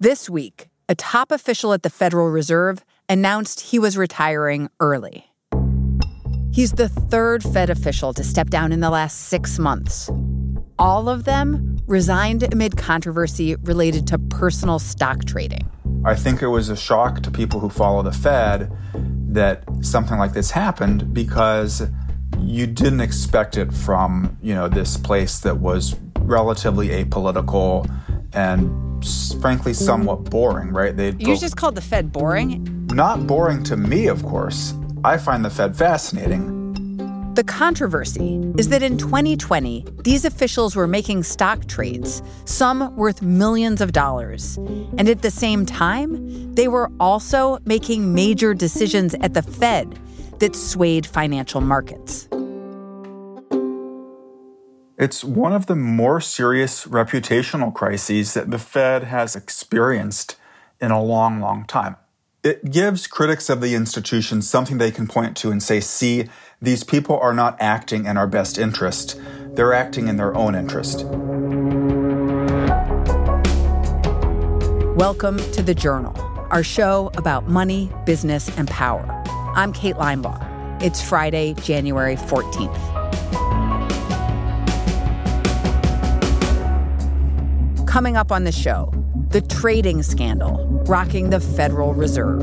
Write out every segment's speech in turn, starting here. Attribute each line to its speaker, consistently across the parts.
Speaker 1: This week, a top official at the Federal Reserve announced he was retiring early. He's the third Fed official to step down in the last six months. All of them resigned amid controversy related to personal stock trading.
Speaker 2: I think it was a shock to people who follow the Fed that something like this happened because you didn't expect it from, you know, this place that was relatively apolitical and frankly somewhat boring, right?
Speaker 1: They You just called the Fed boring?
Speaker 2: Not boring to me, of course. I find the Fed fascinating.
Speaker 1: The controversy is that in 2020, these officials were making stock trades, some worth millions of dollars. And at the same time, they were also making major decisions at the Fed that swayed financial markets.
Speaker 2: It's one of the more serious reputational crises that the Fed has experienced in a long, long time. It gives critics of the institution something they can point to and say, see, these people are not acting in our best interest. They're acting in their own interest.
Speaker 1: Welcome to The Journal, our show about money, business, and power. I'm Kate Linebaugh. It's Friday, January 14th. Coming up on the show, the trading scandal rocking the Federal Reserve.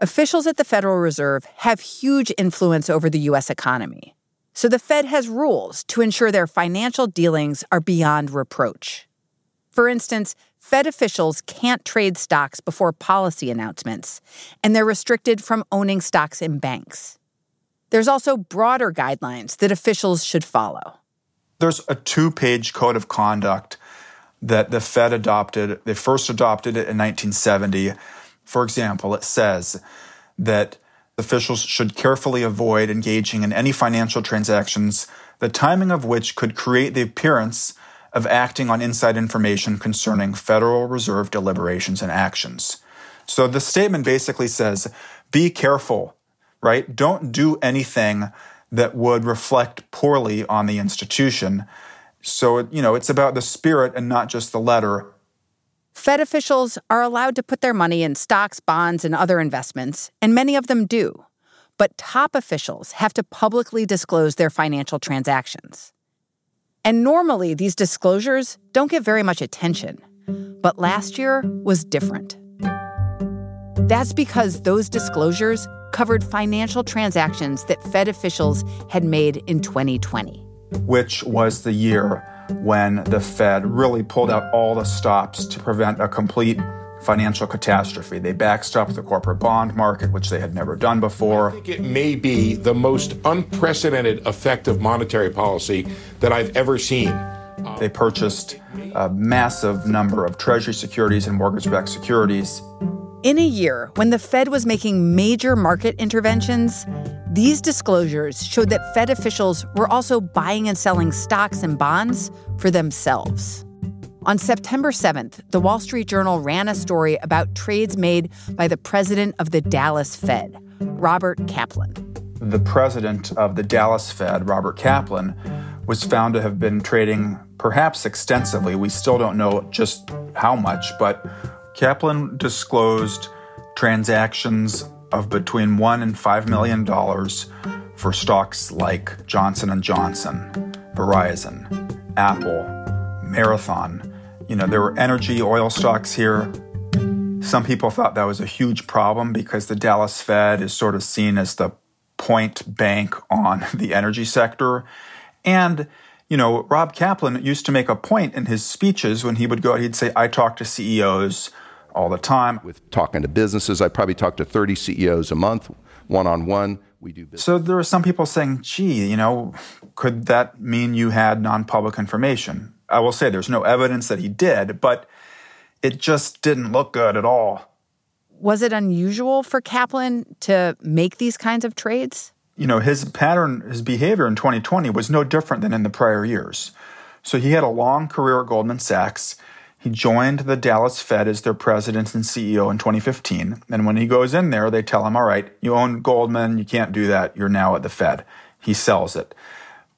Speaker 1: Officials at the Federal Reserve have huge influence over the U.S. economy. So the Fed has rules to ensure their financial dealings are beyond reproach. For instance, Fed officials can't trade stocks before policy announcements, and they're restricted from owning stocks in banks. There's also broader guidelines that officials should follow.
Speaker 2: There's a two page code of conduct that the Fed adopted. They first adopted it in 1970 for example, it says that officials should carefully avoid engaging in any financial transactions, the timing of which could create the appearance of acting on inside information concerning Federal Reserve deliberations and actions. So the statement basically says be careful, right? Don't do anything that would reflect poorly on the institution. So, you know, it's about the spirit and not just the letter
Speaker 1: Fed officials are allowed to put their money in stocks, bonds, and other investments, and many of them do. But top officials have to publicly disclose their financial transactions. And normally, these disclosures don't get very much attention. But last year was different. That's because those disclosures covered financial transactions that Fed officials had made in 2020,
Speaker 2: which was the year when the Fed really pulled out all the stops to prevent a complete financial catastrophe. They backstopped the corporate bond market, which they had never done before.
Speaker 3: I think it may be the most unprecedented effective monetary policy that I've ever seen.
Speaker 2: They purchased a massive number of Treasury securities and mortgage backed securities.
Speaker 1: In a year when the Fed was making major market interventions, these disclosures showed that Fed officials were also buying and selling stocks and bonds for themselves. On September 7th, the Wall Street Journal ran a story about trades made by the president of the Dallas Fed, Robert Kaplan.
Speaker 2: The president of the Dallas Fed, Robert Kaplan, was found to have been trading perhaps extensively. We still don't know just how much, but Kaplan disclosed transactions of between one and five million dollars for stocks like Johnson Johnson, Verizon, Apple, Marathon. You know, there were energy oil stocks here. Some people thought that was a huge problem because the Dallas Fed is sort of seen as the point bank on the energy sector. And, you know, Rob Kaplan used to make a point in his speeches when he would go, he'd say, I talk to CEOs all the time.
Speaker 4: With talking to businesses, I probably talk to 30 CEOs a month, one on one. We do business.
Speaker 2: So there are some people saying, gee, you know, could that mean you had non public information? I will say there's no evidence that he did, but it just didn't look good at all.
Speaker 1: Was it unusual for Kaplan to make these kinds of trades?
Speaker 2: You know, his pattern, his behavior in 2020 was no different than in the prior years. So he had a long career at Goldman Sachs. He joined the Dallas Fed as their president and CEO in 2015. And when he goes in there, they tell him, all right, you own Goldman, you can't do that, you're now at the Fed. He sells it.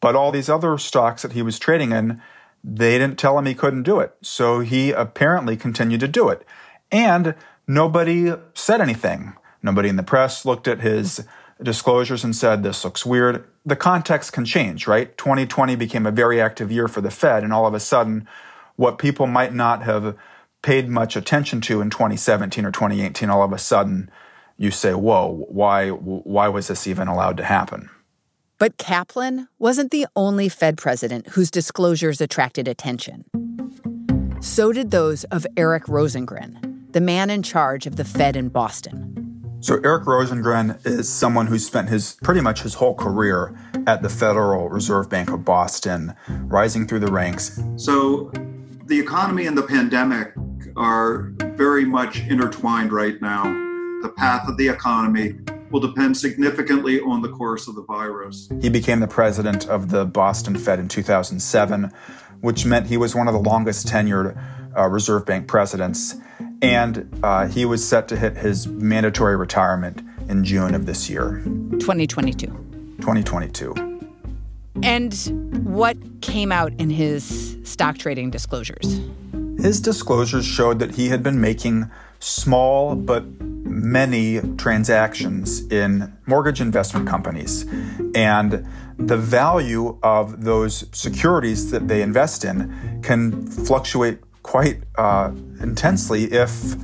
Speaker 2: But all these other stocks that he was trading in, they didn't tell him he couldn't do it. So he apparently continued to do it. And nobody said anything. Nobody in the press looked at his disclosures and said, this looks weird. The context can change, right? 2020 became a very active year for the Fed, and all of a sudden, what people might not have paid much attention to in 2017 or 2018, all of a sudden, you say, whoa, why, why was this even allowed to happen?
Speaker 1: But Kaplan wasn't the only Fed president whose disclosures attracted attention. So did those of Eric Rosengren, the man in charge of the Fed in Boston.
Speaker 2: So Eric Rosengren is someone who spent his pretty much his whole career at the Federal Reserve Bank of Boston, rising through the ranks.
Speaker 5: So the economy and the pandemic are very much intertwined right now. The path of the economy will depend significantly on the course of the virus.
Speaker 2: He became the president of the Boston Fed in 2007, which meant he was one of the longest tenured uh, Reserve Bank presidents and uh, he was set to hit his mandatory retirement in June of this year
Speaker 1: 2022.
Speaker 2: 2022.
Speaker 1: And what came out in his stock trading disclosures?
Speaker 2: His disclosures showed that he had been making small but many transactions in mortgage investment companies. And the value of those securities that they invest in can fluctuate quite uh, intensely if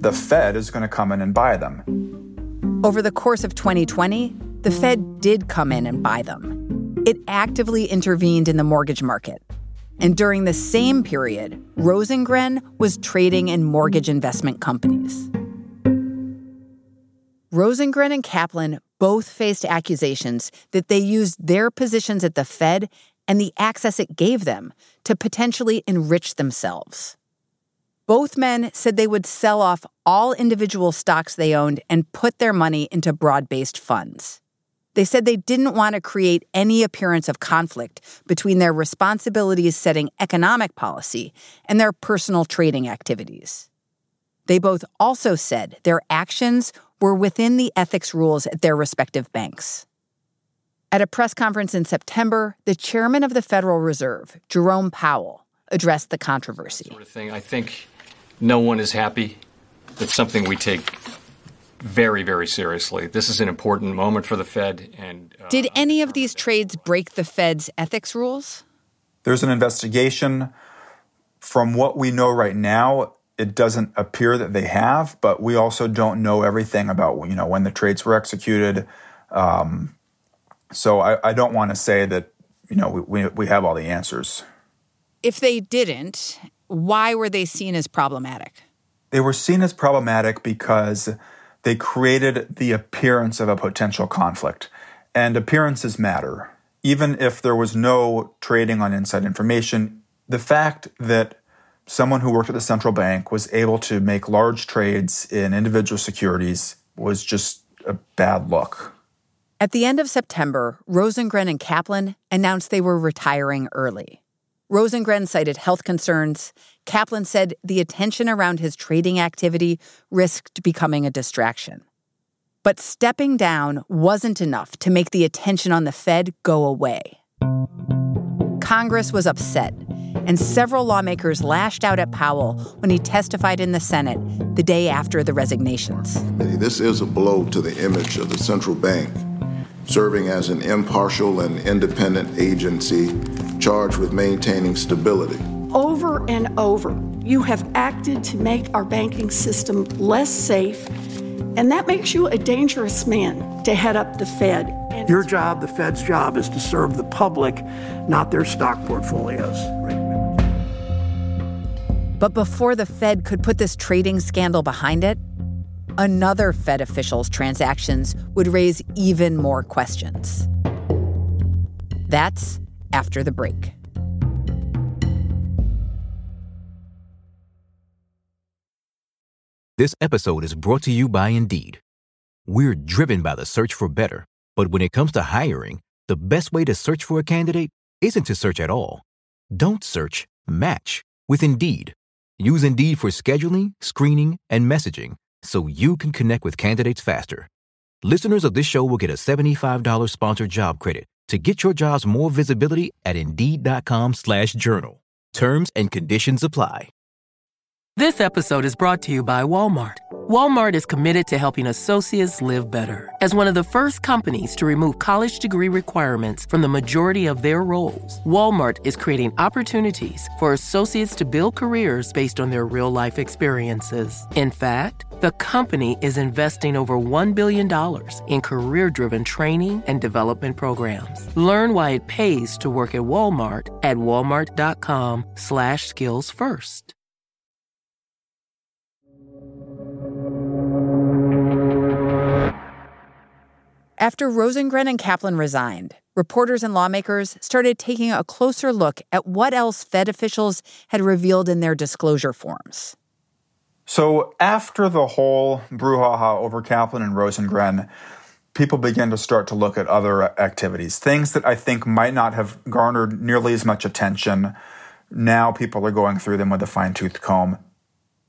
Speaker 2: the Fed is going to come in and buy them.
Speaker 1: Over the course of 2020, the Fed did come in and buy them. It actively intervened in the mortgage market. And during the same period, Rosengren was trading in mortgage investment companies. Rosengren and Kaplan both faced accusations that they used their positions at the Fed and the access it gave them to potentially enrich themselves. Both men said they would sell off all individual stocks they owned and put their money into broad based funds. They said they didn't want to create any appearance of conflict between their responsibilities setting economic policy and their personal trading activities. They both also said their actions were within the ethics rules at their respective banks. At a press conference in September, the chairman of the Federal Reserve, Jerome Powell, addressed the controversy.
Speaker 6: Sort of. I think no one is happy. It's something we take very, very seriously. This is an important moment for the Fed. And
Speaker 1: uh, did any of these trades break the Fed's ethics rules?
Speaker 2: There's an investigation. From what we know right now, it doesn't appear that they have, but we also don't know everything about you know when the trades were executed. Um, so I, I don't want to say that you know we, we have all the answers.
Speaker 1: If they didn't, why were they seen as problematic?
Speaker 2: They were seen as problematic because they created the appearance of a potential conflict. And appearances matter. Even if there was no trading on inside information, the fact that someone who worked at the central bank was able to make large trades in individual securities was just a bad look.
Speaker 1: At the end of September, Rosengren and Kaplan announced they were retiring early. Rosengren cited health concerns. Kaplan said the attention around his trading activity risked becoming a distraction. But stepping down wasn't enough to make the attention on the Fed go away. Congress was upset, and several lawmakers lashed out at Powell when he testified in the Senate the day after the resignations.
Speaker 7: This is a blow to the image of the central bank serving as an impartial and independent agency charged with maintaining stability.
Speaker 8: Over and over, you have acted to make our banking system less safe, and that makes you a dangerous man to head up the Fed.
Speaker 9: Your job, the Fed's job, is to serve the public, not their stock portfolios.
Speaker 1: But before the Fed could put this trading scandal behind it, another Fed official's transactions would raise even more questions. That's after the break.
Speaker 10: This episode is brought to you by Indeed. We're driven by the search for better, but when it comes to hiring, the best way to search for a candidate isn't to search at all. Don't search, match with Indeed. Use Indeed for scheduling, screening, and messaging so you can connect with candidates faster. Listeners of this show will get a $75 sponsored job credit to get your jobs more visibility at Indeed.com slash journal. Terms and conditions apply.
Speaker 11: This episode is brought to you by Walmart. Walmart is committed to helping associates live better. As one of the first companies to remove college degree requirements from the majority of their roles, Walmart is creating opportunities for associates to build careers based on their real life experiences. In fact, the company is investing over $1 billion in career driven training and development programs. Learn why it pays to work at Walmart at walmart.com/slash skills first.
Speaker 1: After Rosengren and Kaplan resigned, reporters and lawmakers started taking a closer look at what else Fed officials had revealed in their disclosure forms.
Speaker 2: So, after the whole brouhaha over Kaplan and Rosengren, people began to start to look at other activities, things that I think might not have garnered nearly as much attention. Now people are going through them with a fine tooth comb.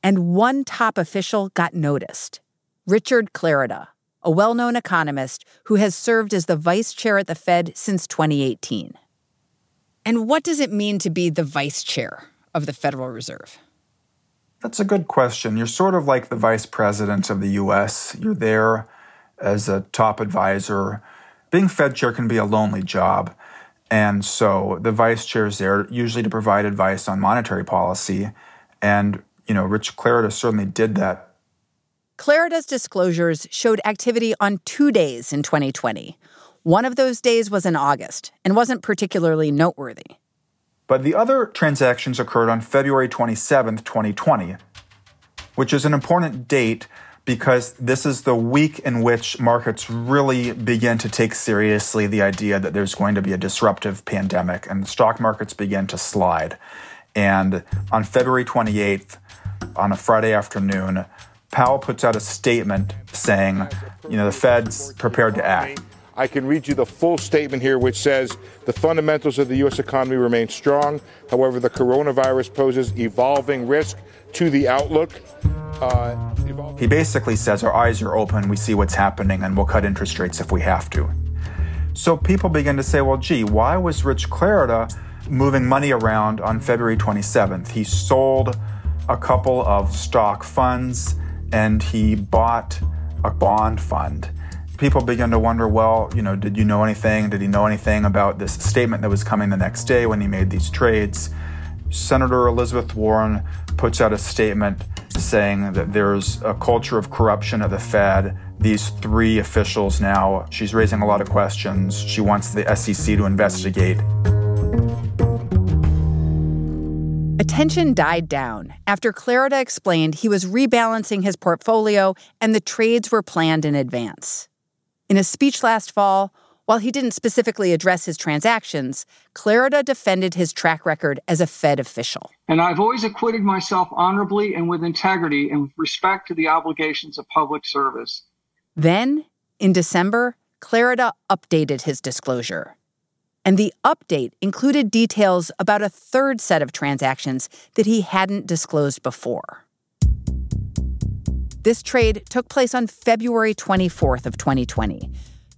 Speaker 1: And one top official got noticed Richard Clarida, a well known economist who has served as the vice chair at the Fed since 2018. And what does it mean to be the vice chair of the Federal Reserve?
Speaker 2: That's a good question. You're sort of like the vice president of the US. You're there as a top advisor. Being Fed chair can be a lonely job. And so the vice chair is there usually to provide advice on monetary policy. And, you know, Rich Clarida certainly did that
Speaker 1: Clarida's disclosures showed activity on two days in 2020. One of those days was in August and wasn't particularly noteworthy.
Speaker 2: But the other transactions occurred on February 27, 2020, which is an important date because this is the week in which markets really begin to take seriously the idea that there's going to be a disruptive pandemic and stock markets begin to slide. And on February 28th, on a Friday afternoon, Powell puts out a statement saying, you know, the Fed's prepared to act.
Speaker 3: I can read you the full statement here, which says the fundamentals of the U.S. economy remain strong. However, the coronavirus poses evolving risk to the outlook.
Speaker 2: Uh, he basically says our eyes are open, we see what's happening, and we'll cut interest rates if we have to. So people begin to say, well, gee, why was Rich Clarida moving money around on February 27th? He sold a couple of stock funds and he bought a bond fund. People began to wonder, well, you know, did you know anything? Did he know anything about this statement that was coming the next day when he made these trades? Senator Elizabeth Warren puts out a statement saying that there's a culture of corruption at the Fed. These three officials now, she's raising a lot of questions. She wants the SEC to investigate.
Speaker 1: Attention died down after Clarida explained he was rebalancing his portfolio and the trades were planned in advance. In a speech last fall, while he didn't specifically address his transactions, Clarida defended his track record as a Fed official.
Speaker 12: And I've always acquitted myself honorably and with integrity and with respect to the obligations of public service.
Speaker 1: Then, in December, Clarida updated his disclosure and the update included details about a third set of transactions that he hadn't disclosed before. This trade took place on February 24th of 2020,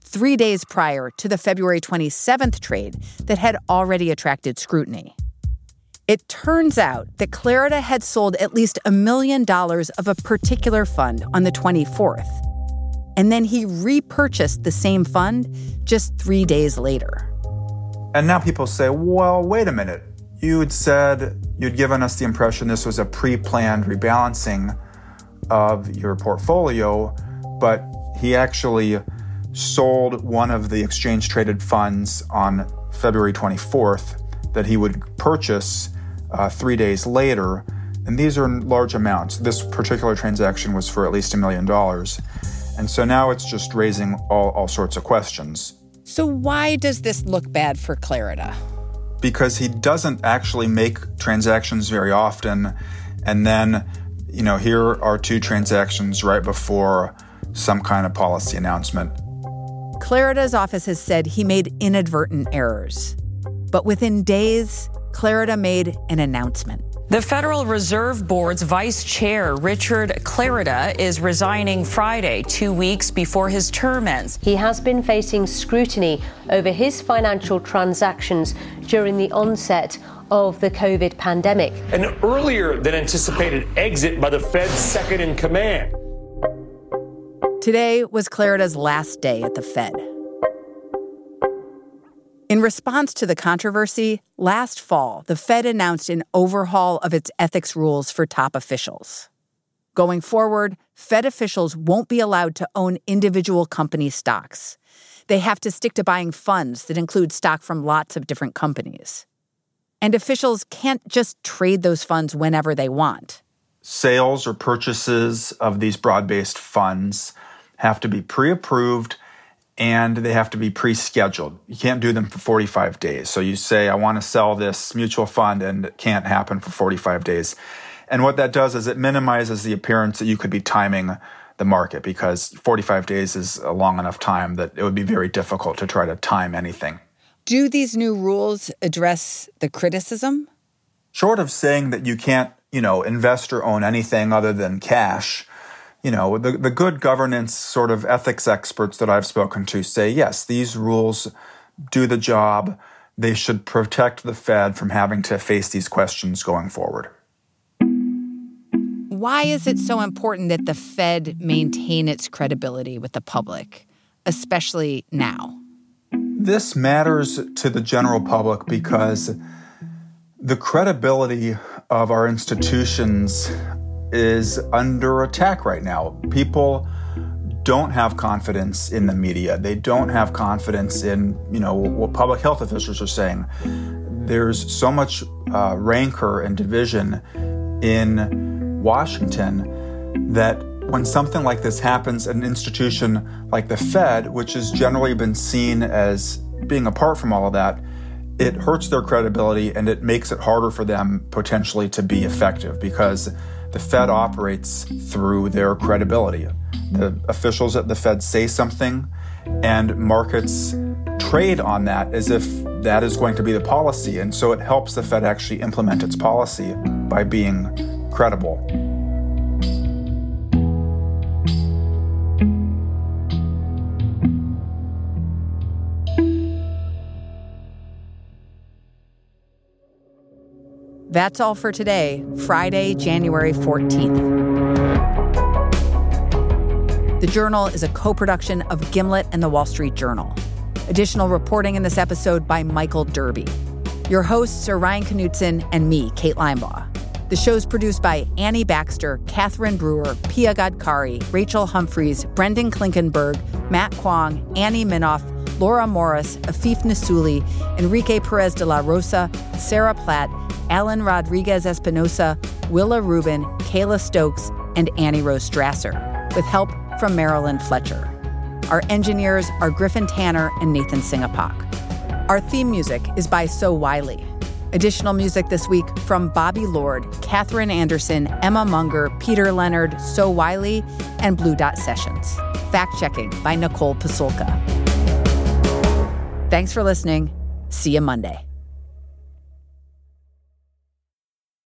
Speaker 1: 3 days prior to the February 27th trade that had already attracted scrutiny. It turns out that Clarida had sold at least a million dollars of a particular fund on the 24th. And then he repurchased the same fund just 3 days later.
Speaker 2: And now people say, well, wait a minute. You'd said you'd given us the impression this was a pre planned rebalancing of your portfolio, but he actually sold one of the exchange traded funds on February 24th that he would purchase uh, three days later. And these are large amounts. This particular transaction was for at least a million dollars. And so now it's just raising all, all sorts of questions.
Speaker 1: So, why does this look bad for Clarida?
Speaker 2: Because he doesn't actually make transactions very often. And then, you know, here are two transactions right before some kind of policy announcement.
Speaker 1: Clarida's office has said he made inadvertent errors. But within days, Clarida made an announcement.
Speaker 13: The Federal Reserve Board's vice chair, Richard Clarida, is resigning Friday, two weeks before his term ends.
Speaker 14: He has been facing scrutiny over his financial transactions during the onset of the COVID pandemic.
Speaker 15: An earlier than anticipated exit by the Fed's second in command.
Speaker 1: Today was Clarida's last day at the Fed. In response to the controversy, last fall, the Fed announced an overhaul of its ethics rules for top officials. Going forward, Fed officials won't be allowed to own individual company stocks. They have to stick to buying funds that include stock from lots of different companies. And officials can't just trade those funds whenever they want.
Speaker 2: Sales or purchases of these broad based funds have to be pre approved and they have to be pre-scheduled. You can't do them for 45 days. So you say, I want to sell this mutual fund and it can't happen for 45 days. And what that does is it minimizes the appearance that you could be timing the market because 45 days is a long enough time that it would be very difficult to try to time anything.
Speaker 1: Do these new rules address the criticism?
Speaker 2: Short of saying that you can't, you know, invest or own anything other than cash, you know, the, the good governance sort of ethics experts that I've spoken to say, yes, these rules do the job. They should protect the Fed from having to face these questions going forward.
Speaker 1: Why is it so important that the Fed maintain its credibility with the public, especially now?
Speaker 2: This matters to the general public because the credibility of our institutions is under attack right now. People don't have confidence in the media. They don't have confidence in, you know, what public health officials are saying. There's so much uh, rancor and division in Washington that when something like this happens, an institution like the Fed, which has generally been seen as being apart from all of that, it hurts their credibility and it makes it harder for them potentially to be effective because the Fed operates through their credibility. The officials at the Fed say something, and markets trade on that as if that is going to be the policy. And so it helps the Fed actually implement its policy by being credible.
Speaker 1: That's all for today, Friday, January 14th. The Journal is a co production of Gimlet and the Wall Street Journal. Additional reporting in this episode by Michael Derby. Your hosts are Ryan Knutson and me, Kate Linebaugh. The show's produced by Annie Baxter, Catherine Brewer, Pia Gadkari, Rachel Humphreys, Brendan Klinkenberg, Matt Kwong, Annie Minoff, Laura Morris, Afif Nasuli, Enrique Perez de la Rosa, Sarah Platt, Alan Rodriguez Espinosa, Willa Rubin, Kayla Stokes, and Annie Rose Strasser, with help from Marilyn Fletcher. Our engineers are Griffin Tanner and Nathan Singapak. Our theme music is by So Wylie. Additional music this week from Bobby Lord, Catherine Anderson, Emma Munger, Peter Leonard, So Wylie, and Blue Dot Sessions. Fact checking by Nicole Pasulka. Thanks for listening. See you Monday.